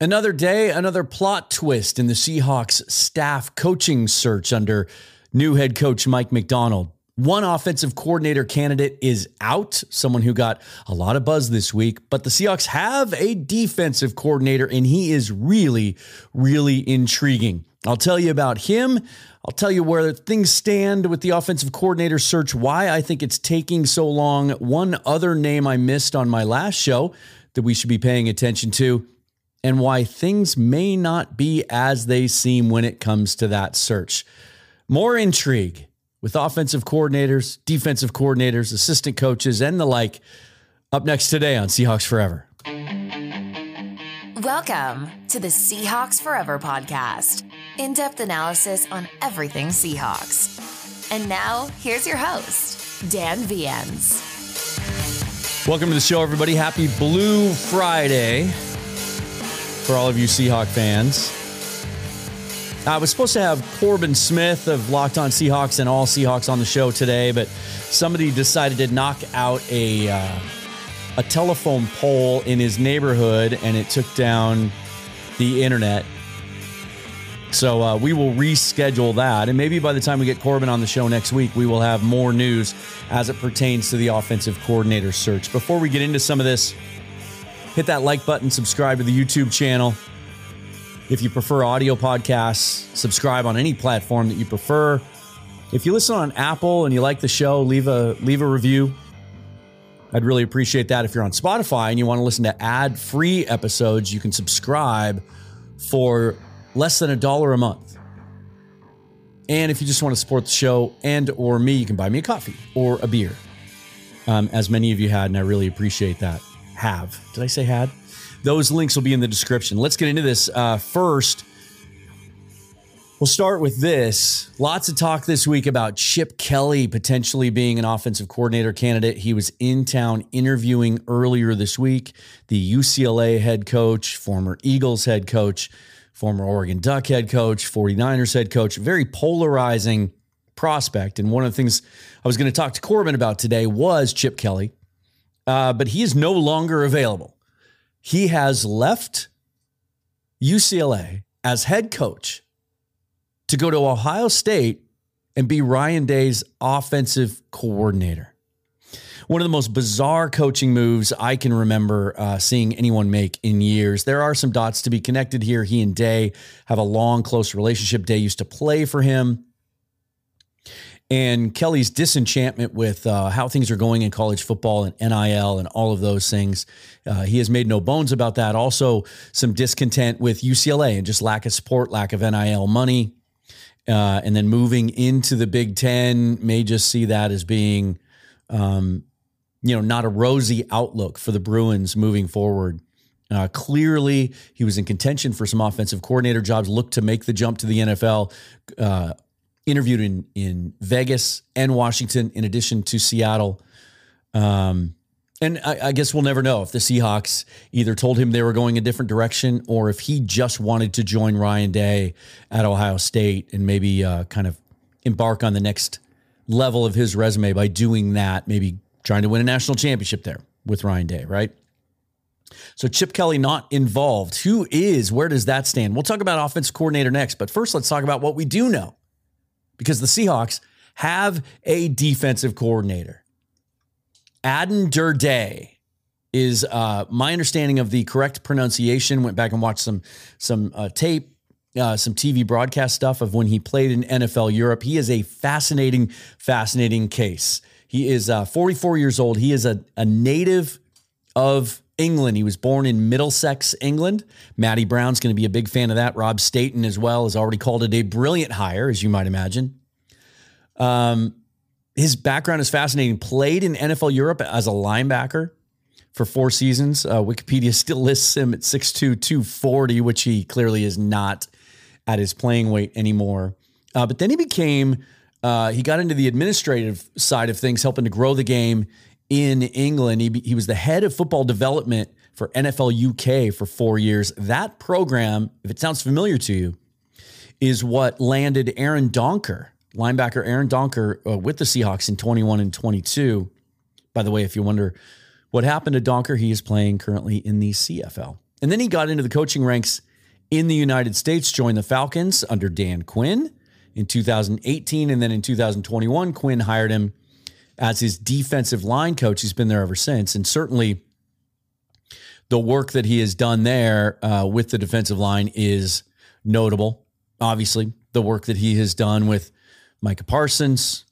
Another day, another plot twist in the Seahawks staff coaching search under new head coach Mike Macdonald. One offensive coordinator candidate is out, someone who got a lot of buzz this week, but the Seahawks have a defensive coordinator, and he is really, really intriguing. I'll tell you about him. I'll tell you where things stand with the offensive coordinator search, why I think it's taking so long. One other name I missed on my last show that we should be paying attention to, and why things may not be as they seem when it comes to that search. More intrigue with offensive coordinators, defensive coordinators, assistant coaches, and the like up next today on Seahawks Forever. Welcome to the Seahawks Forever podcast in depth analysis on everything Seahawks. And now, here's your host, Dan Viens. Welcome to the show, everybody. Happy Blue Friday for all of you Seahawk fans. I was supposed to have Corbin Smith of Locked On Seahawks and all Seahawks on the show today, but somebody decided to knock out a uh, a telephone pole in his neighborhood, and it took down the internet. So uh, we will reschedule that, and maybe by the time we get Corbin on the show next week, we will have more news as it pertains to the offensive coordinator search. Before we get into some of this, hit that like button, subscribe to the YouTube channel. If you prefer audio podcasts, subscribe on any platform that you prefer. If you listen on Apple and you like the show, leave a leave a review. I'd really appreciate that. If you're on Spotify and you want to listen to ad-free episodes, you can subscribe for less than a dollar a month. And if you just want to support the show and or me, you can buy me a coffee or a beer. Um, as many of you had, and I really appreciate that. Have. Did I say had? Those links will be in the description. Let's get into this. Uh, first, we'll start with this. Lots of talk this week about Chip Kelly potentially being an offensive coordinator candidate. He was in town interviewing earlier this week. The UCLA head coach, former Eagles head coach, former Oregon Duck head coach, 49ers head coach, very polarizing prospect. And one of the things I was going to talk to Corbin about today was Chip Kelly, uh, but he is no longer available. He has left UCLA as head coach to go to Ohio State and be Ryan Day's offensive coordinator. One of the most bizarre coaching moves I can remember uh, seeing anyone make in years. There are some dots to be connected here. He and Day have a long, close relationship. Day used to play for him and Kelly's disenchantment with uh, how things are going in college football and NIL and all of those things. Uh, he has made no bones about that. Also, some discontent with UCLA and just lack of support, lack of NIL money. Uh, and then moving into the Big Ten may just see that as being, um, you know, not a rosy outlook for the Bruins moving forward. Uh, clearly, he was in contention for some offensive coordinator jobs, looked to make the jump to the NFL. Uh, interviewed in in Vegas and Washington, in addition to Seattle. Um, and I, I, guess we'll never know if the Seahawks either told him they were going a different direction or if he just wanted to join Ryan Day at Ohio State and maybe uh, kind of embark on the next level of his resume by doing that, maybe trying to win a national championship there with Ryan Day, right? So Chip Kelly not involved. Who is? Where does that stand? We'll talk about offense coordinator next, but first let's talk about what we do know because the Seahawks have a defensive coordinator. Aden Durde is uh, my understanding of the correct pronunciation. Went back and watched some some uh, tape, uh, some TV broadcast stuff of when he played in NFL Europe. He is a fascinating, fascinating case. He is uh, 44 years old. He is a, a native of England. He was born in Middlesex, England. Matty Brown's going to be a big fan of that. Rob Staton, as well, has already called it a brilliant hire, as you might imagine. Um, his background is fascinating. Played in NFL Europe as a linebacker for four seasons. Uh, Wikipedia still lists him at 6'2, 240, which he clearly is not at his playing weight anymore. Uh, but then he became, uh, he got into the administrative side of things, helping to grow the game in England. He, he was the head of football development for NFL UK for four years. That program, if it sounds familiar to you, is what landed Aaron Donkor, linebacker Aaron Donkor, uh, with the Seahawks in 21 and 22. By the way, if you wonder what happened to Donkor, he is playing currently in the CFL. And then he got into the coaching ranks in the United States, joined the Falcons under Dan Quinn in 2018. And then in 2021, Quinn hired him as his defensive line coach. He's been there ever since. And certainly the work that he has done there uh, with the defensive line is notable. Obviously, the work that he has done with Micah Parsons,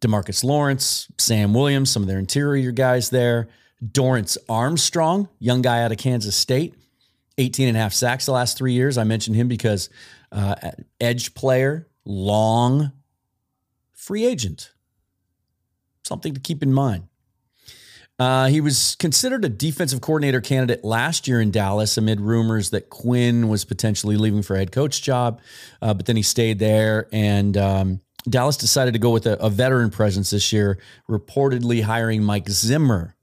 Demarcus Lawrence, Sam Williams, some of their interior guys there, Dorance Armstrong, young guy out of Kansas State, 18 and a half sacks the last three years. I mentioned him because uh, edge player, long, free agent. Something to keep in mind. Uh, he was considered a defensive coordinator candidate last year in Dallas amid rumors that Quinn was potentially leaving for a head coach job, uh, but then he stayed there. And um, Dallas decided to go with a, a, veteran presence this year, reportedly hiring Mike Zimmer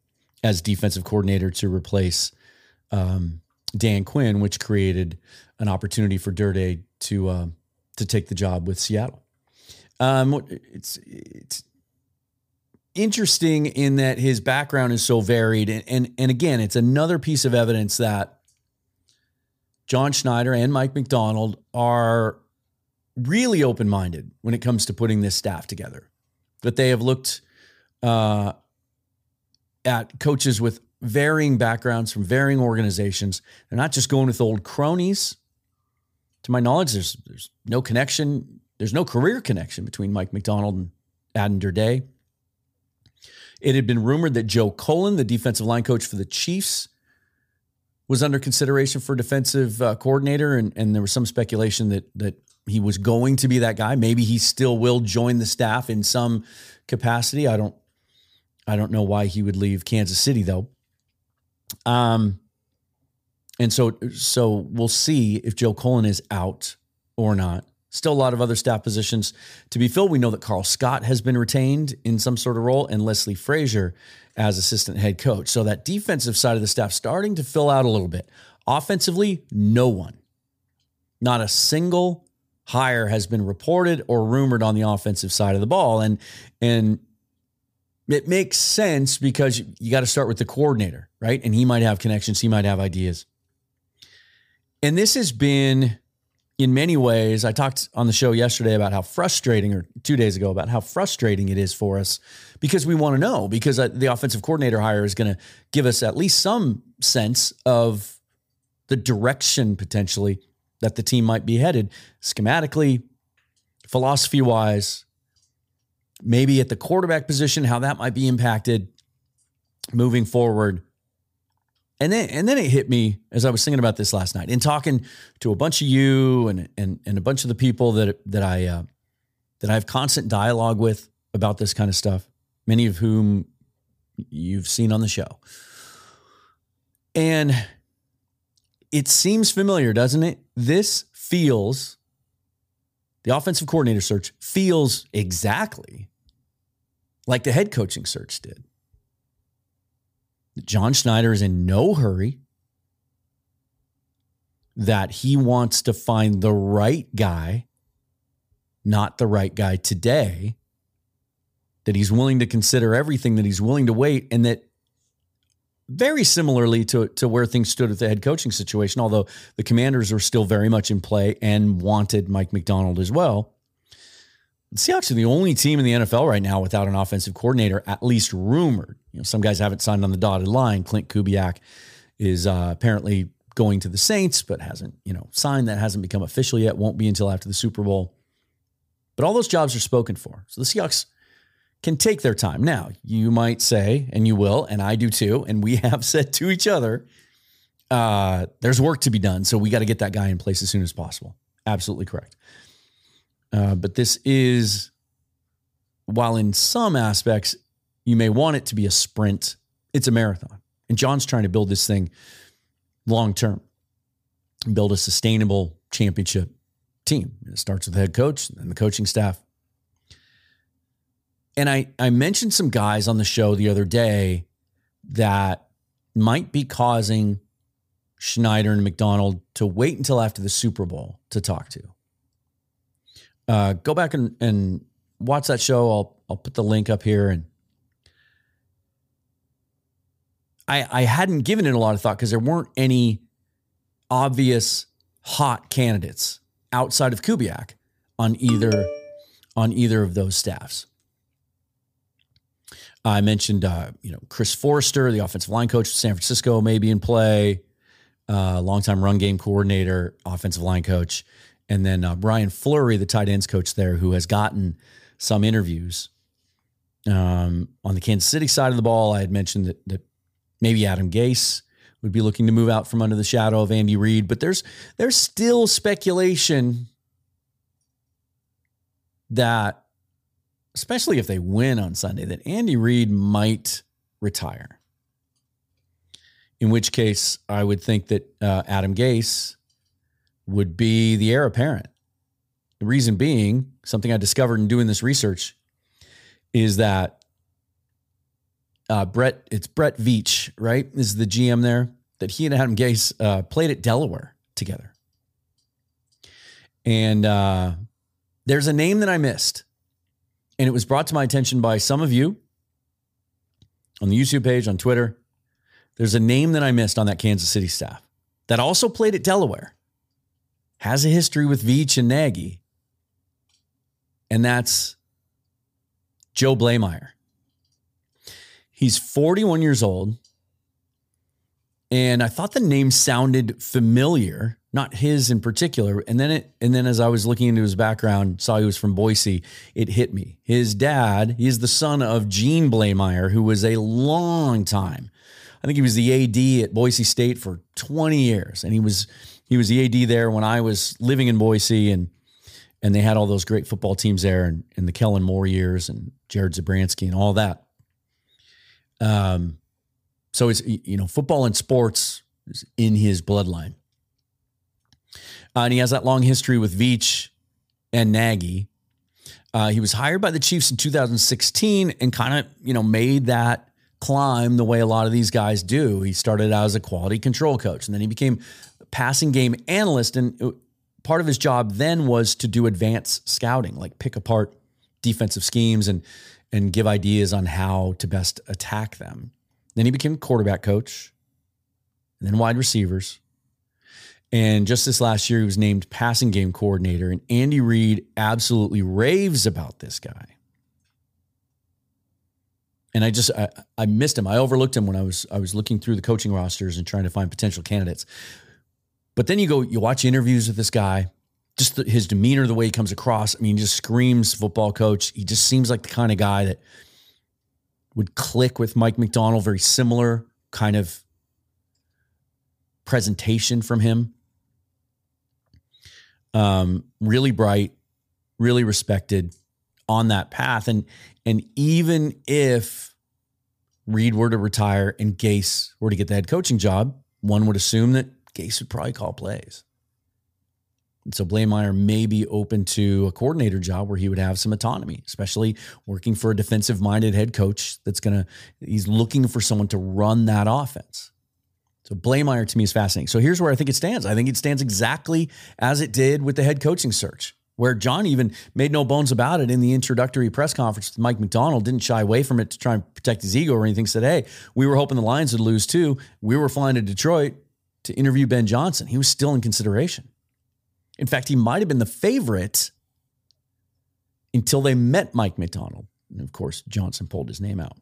as defensive coordinator to replace um, Dan Quinn, which created an opportunity for Durde to uh, to take the job with Seattle. Um, it's it's interesting in that his background is so varied. And, and, and again, it's another piece of evidence that John Schneider and Mike Macdonald are really open minded when it comes to putting this staff together. That they have looked uh, at coaches with varying backgrounds from varying organizations. They're not just going with old cronies. To my knowledge, there's there's no connection. There's no career connection between Mike Macdonald and Aden Durde. It had been rumored that Joe Cullen, the defensive line coach for the Chiefs, was under consideration for defensive uh, coordinator, and, and there was some speculation that that he was going to be that guy. Maybe he still will join the staff in some capacity. I don't I don't know why he would leave Kansas City though. Um and so so we'll see if Joe Cullen is out or not. Still a lot of other staff positions to be filled. We know that Karl Scott has been retained in some sort of role and Leslie Frazier as assistant head coach. So that defensive side of the staff starting to fill out a little bit. Offensively, no one. Not a single hire has been reported or rumored on the offensive side of the ball. And and it makes sense because you got to start with the coordinator, right? And he might have connections, he might have ideas. And this has been in many ways, I talked on the show yesterday about how frustrating, or two days ago, about how frustrating it is for us because we want to know, because uh, the offensive coordinator hire is going to give us at least some sense of the direction potentially that the team might be headed schematically, philosophy wise, maybe at the quarterback position, how that might be impacted moving forward. And then and then it hit me as I was thinking about this last night in talking to a bunch of you and and and a bunch of the people that that I uh, that I have constant dialogue with about this kind of stuff. Many of whom you've seen on the show. And it seems familiar, doesn't it? This feels the offensive coordinator search feels exactly like the head coaching search did. John Schneider is in no hurry, that he wants to find the right guy, not the right guy today, that he's willing to consider everything, that he's willing to wait, and that very similarly to, to where things stood with the head coaching situation, although the commanders are still very much in play and wanted Mike Macdonald as well. The Seahawks are the only team in the NFL right now without an offensive coordinator, at least rumored. You know, some guys haven't signed on the dotted line. Klint Kubiak is uh, apparently going to the Saints, but hasn't, you know, signed. That hasn't become official yet. Won't be until after the Super Bowl. But all those jobs are spoken for. So the Seahawks can take their time. Now, you might say, and you will, and I do too, and we have said to each other, uh, there's work to be done. So we got to get that guy in place as soon as possible. Absolutely correct. Uh, but this is, while in some aspects you may want it to be a sprint, it's a marathon. And John's trying to build this thing long term, build a sustainable championship team. It starts with the head coach and the coaching staff. And I, I mentioned some guys on the show the other day that might be causing Schneider and Macdonald to wait until after the Super Bowl to talk to. Uh, go back and, and watch that show. I'll I'll put the link up here and I I hadn't given it a lot of thought because there weren't any obvious hot candidates outside of Kubiak on either on either of those staffs. I mentioned, uh, you know, Chris Foerster, the offensive line coach of San Francisco, may be in play. Uh, longtime run game coordinator, offensive line coach, and then uh, Brian Fleury, the tight ends coach there, who has gotten some interviews. Um, on the Kansas City side of the ball, I had mentioned that, that maybe Adam Gase would be looking to move out from under the shadow of Andy Reid, but there's there's still speculation that especially if they win on Sunday, that Andy Reid might retire. In which case, I would think that uh, Adam Gase would be the heir apparent. The reason being, something I discovered in doing this research, is that uh, Brett, it's Brett Veach, right? Is the GM there that he and Adam Gase uh, played at Delaware together. And uh, there's a name that I missed and it was brought to my attention by some of you on the YouTube page, on Twitter. There's a name that I missed on that Kansas City staff that also played at Delaware, has a history with Veach and Nagy, and that's Joe Bleymaier. He's 41 years old, and I thought the name sounded familiar not his in particular. And then it, and then as I was looking into his background, saw he was from Boise. It hit me. His dad, he's the son of Gene Bleymaier, who was a long time. I think he was the AD at Boise State for 20 years, and he was he was the AD there when I was living in Boise, and and they had all those great football teams there, and, and the Kellen Moore years, and Jared Zabransky, and all that. Um, so it's you know football and sports is in his bloodline. Uh, and he has that long history with Veach and Nagy. Uh, he was hired by the Chiefs in 2016 and kind of, you know, made that climb the way a lot of these guys do. He started out as a quality control coach and then he became passing game analyst. And uh, part of his job then was to do advanced scouting, like pick apart defensive schemes and and give ideas on how to best attack them. Then he became quarterback coach, and then wide receivers, and just this last year, he was named passing game coordinator. And Andy Reid absolutely raves about this guy. And I just I, I missed him. I overlooked him when I was I was looking through the coaching rosters and trying to find potential candidates. But then you go, you watch interviews with this guy, just the, his demeanor, the way he comes across. I mean, he just screams football coach. He just seems like the kind of guy that would click with Mike Macdonald, Very similar kind of presentation from him um, really bright, really respected on that path. And and even if Reid were to retire and Gase were to get the head coaching job, one would assume that Gase would probably call plays. So Bleymaier may be open to a coordinator job where he would have some autonomy, especially working for a defensive minded head coach that's going to, he's looking for someone to run that offense. So Bleymaier to me is fascinating. So here's where I think it stands. I think it stands exactly as it did with the head coaching search, where John even made no bones about it in the introductory press conference with Mike Macdonald, didn't shy away from it to try and protect his ego or anything. Said, hey, we were hoping the Lions would lose too. We were flying to Detroit to interview Ben Johnson. He was still in consideration. In fact, he might have been the favorite until they met Mike Macdonald. And of course, Johnson pulled his name out.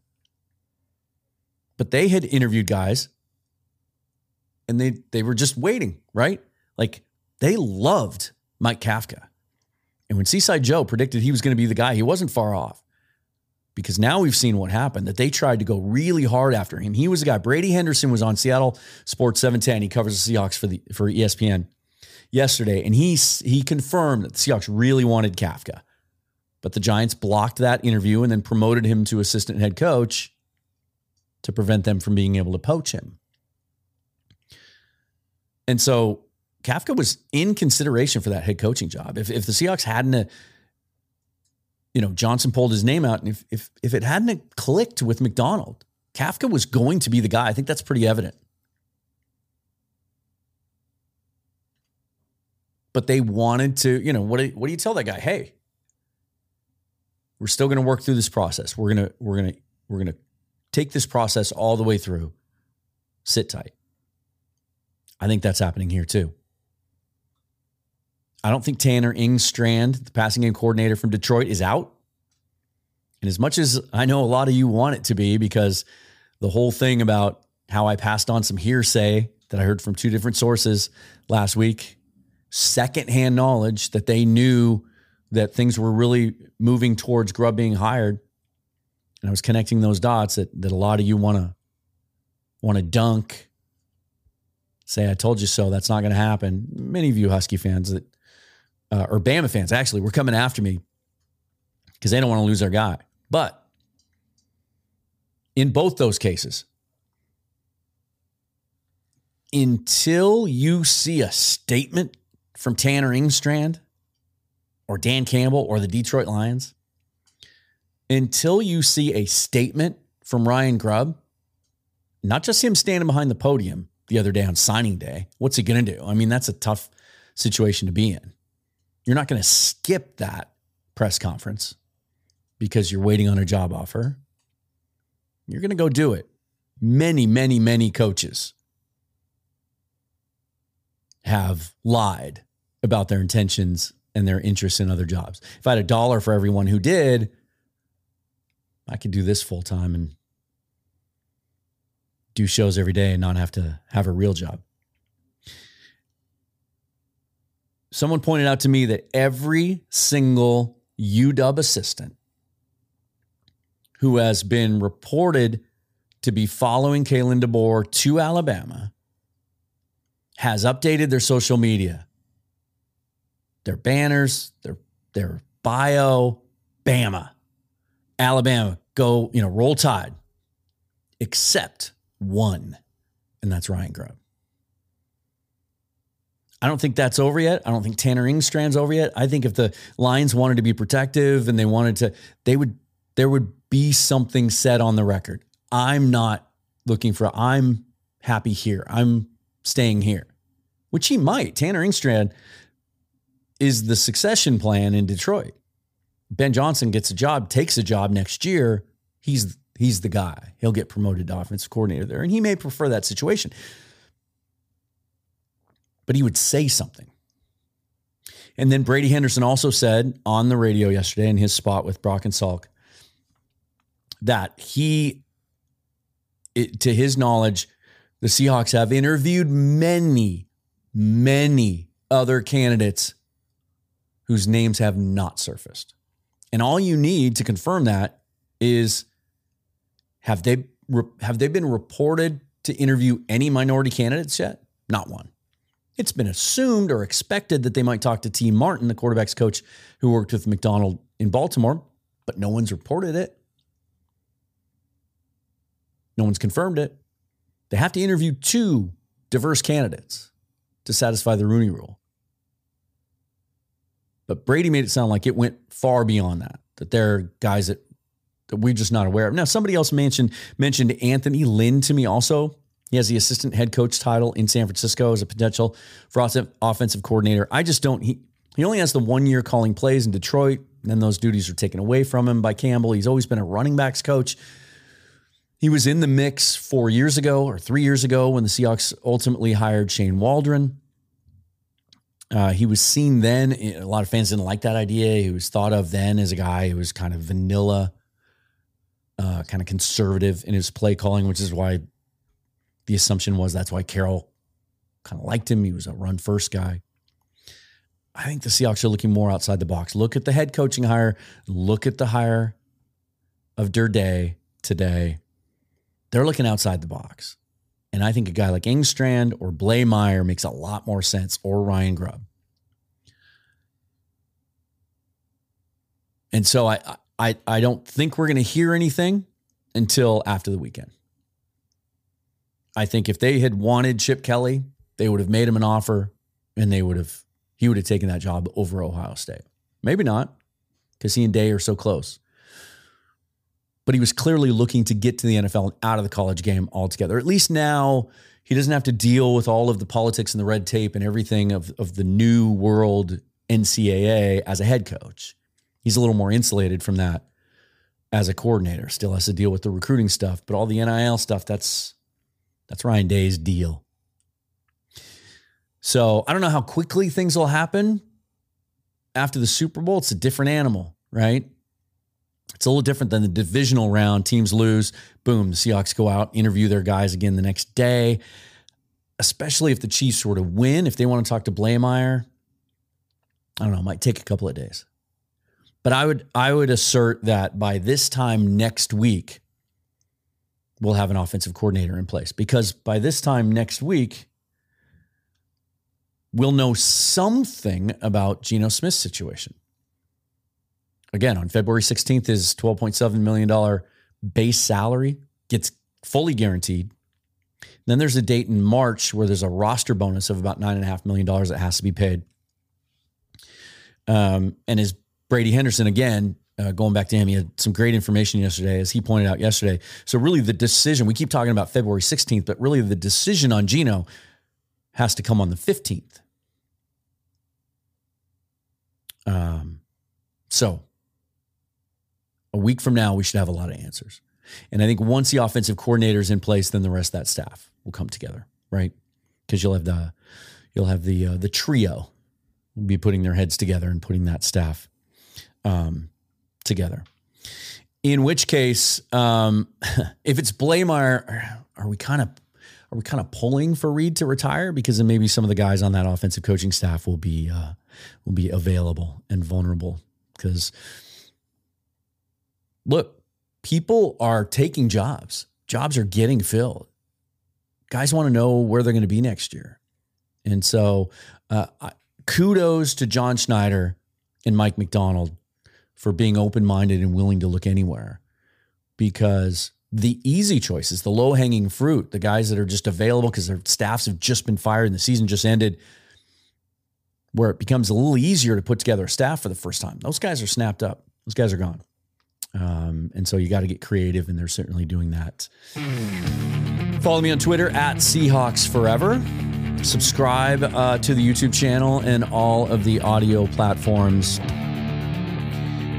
But they had interviewed guys and they they were just waiting, right? Like they loved Mike Kafka. And when Seaside Joe predicted he was going to be the guy, he wasn't far off. Because now we've seen what happened that they tried to go really hard after him. He was the guy. Brady Henderson was on Seattle Sports 710. He covers the Seahawks for the for ESPN yesterday, and he he confirmed that the Seahawks really wanted Kafka, but the Giants blocked that interview and then promoted him to assistant head coach to prevent them from being able to poach him. And so Kafka was in consideration for that head coaching job. If, if the Seahawks hadn't, a, uh, you know, Johnson pulled his name out, and if, if, if it hadn't clicked with Macdonald, Kafka was going to be the guy. I think that's pretty evident. But they wanted to, you know, what do, what do you tell that guy? Hey, we're still going to work through this process. We're going to, we're going to, we're going to take this process all the way through. Sit tight. I think that's happening here too. I don't think Tanner Engstrand, the passing game coordinator from Detroit, is out. And as much as I know a lot of you want it to be, because the whole thing about how I passed on some hearsay that I heard from two different sources last week, secondhand knowledge that they knew that things were really moving towards Grubb being hired. And I was connecting those dots that, that a lot of you want to want to dunk, say, I told you so. That's not going to happen. Many of you Husky fans that uh, or Bama fans actually were coming after me because they don't want to lose their guy. But in both those cases, until you see a statement from Tanner Engstrand or Dan Campbell or the Detroit Lions, until you see a statement from Ryan Grubb, not just him standing behind the podium the other day on signing day, what's he going to do? I mean, that's a tough situation to be in. You're not going to skip that press conference because you're waiting on a job offer. You're going to go do it. Many, many, many coaches have lied about their intentions and their interests in other jobs. If I had a dollar for everyone who did, I could do this full time and do shows every day and not have to have a real job. someone pointed out to me that every single UW assistant who has been reported to be following Kalen DeBoer to Alabama has updated their social media, their banners, their their bio, Bama, Alabama, go, you know, roll tide, except one, and that's Ryan Grubb. I don't think that's over yet. I don't think Tanner Engstrand's over yet. I think if the Lions wanted to be protective and they wanted to, they would, there would be something said on the record. I'm not looking for, I'm happy here. I'm staying here, which he might. Tanner Engstrand is the succession plan in Detroit. Ben Johnson gets a job, takes a job next year. He's, he's the guy. He'll get promoted to offensive coordinator there, and he may prefer that situation but he would say something. And then Brady Henderson also said on the radio yesterday in his spot with Brock and Salk that he, it, to his knowledge, the Seahawks have interviewed many, many other candidates whose names have not surfaced. And all you need to confirm that is have they have they been reported to interview any minority candidates yet? Not one. It's been assumed or expected that they might talk to Tee Martin, the quarterback's coach who worked with Macdonald in Baltimore, but no one's reported it. No one's confirmed it. They have to interview two diverse candidates to satisfy the Rooney rule. But Brady made it sound like it went far beyond that, that there are guys that, that we're just not aware of. Now, somebody else mentioned mentioned Anthony Lynn to me also. He has the assistant head coach title in San Francisco as a potential for offensive coordinator. I just don't. He he only has the one year calling plays in Detroit. And then those duties are taken away from him by Campbell. He's always been a running backs coach. He was in the mix four years ago or three years ago when the Seahawks ultimately hired Shane Waldron. Uh, he was seen then. A lot of fans didn't like that idea. He was thought of then as a guy who was kind of vanilla, uh, kind of conservative in his play calling, which is why the assumption was that's why Carroll kind of liked him. He was a run first guy. I think the Seahawks are looking more outside the box. Look at the head coaching hire. Look at the hire of Durde today. They're looking outside the box. And I think a guy like Engstrand or Bleymaier makes a lot more sense, or Ryan Grubb. And so I I I don't think we're going to hear anything until after the weekend. I think if they had wanted Chip Kelly, they would have made him an offer and they would have he would have taken that job over Ohio State. Maybe not, because he and Day are so close. But he was clearly looking to get to the NFL and out of the college game altogether. At least now he doesn't have to deal with all of the politics and the red tape and everything of, of the new world NCAA as a head coach. He's a little more insulated from that as a coordinator. Still has to deal with the recruiting stuff, but all the NIL stuff, that's that's Ryan Day's deal. So I don't know how quickly things will happen after the Super Bowl. It's a different animal, right? It's a little different than the divisional round. Teams lose, boom, the Seahawks go out, interview their guys again the next day. Especially if the Chiefs sort of win, if they want to talk to Bleymaier, I don't know, might take a couple of days. But I would I would assert that by this time next week, we'll have an offensive coordinator in place because by this time next week, we'll know something about Geno Smith's situation. Again, on February 16th, his $12.7 million base salary gets fully guaranteed. Then there's a date in March where there's a roster bonus of about $9.5 million that has to be paid. Um, and as Brady Henderson, again, uh, going back to him, he had some great information yesterday, as he pointed out yesterday. So, really, the decision we keep talking about February 16th, but really the decision on Geno has to come on the 15th. Um, so, a week from now, we should have a lot of answers. And I think once the offensive coordinator is in place, then the rest of that staff will come together, right? Because you'll have the you'll have the uh, the trio will be putting their heads together and putting that staff um, together. In which case, um, if it's Bleymaier, are we kind of are we kind of pulling for Reid to retire because then maybe some of the guys on that offensive coaching staff will be uh, will be available and vulnerable because look, people are taking jobs. Jobs are getting filled. Guys want to know where they're going to be next year, and so uh, kudos to John Schneider and Mike Macdonald for being open minded and willing to look anywhere because the easy choices, the low hanging fruit, the guys that are just available because their staffs have just been fired and the season just ended, where it becomes a little easier to put together a staff for the first time. Those guys are snapped up. Those guys are gone. Um, and so you got to get creative, and they're certainly doing that. Follow me on Twitter at Seahawks Forever. Subscribe uh, to the YouTube channel and all of the audio platforms.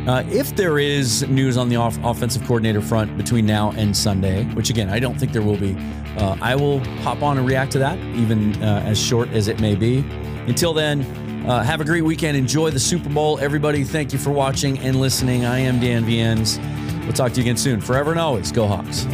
Uh, if there is news on the off- offensive coordinator front between now and Sunday, which again, I don't think there will be, uh, I will hop on and react to that, even uh, as short as it may be. Until then, uh, have a great weekend. Enjoy the Super Bowl. Everybody, thank you for watching and listening. I am Dan Viens. We'll talk to you again soon. Forever and always, go Hawks.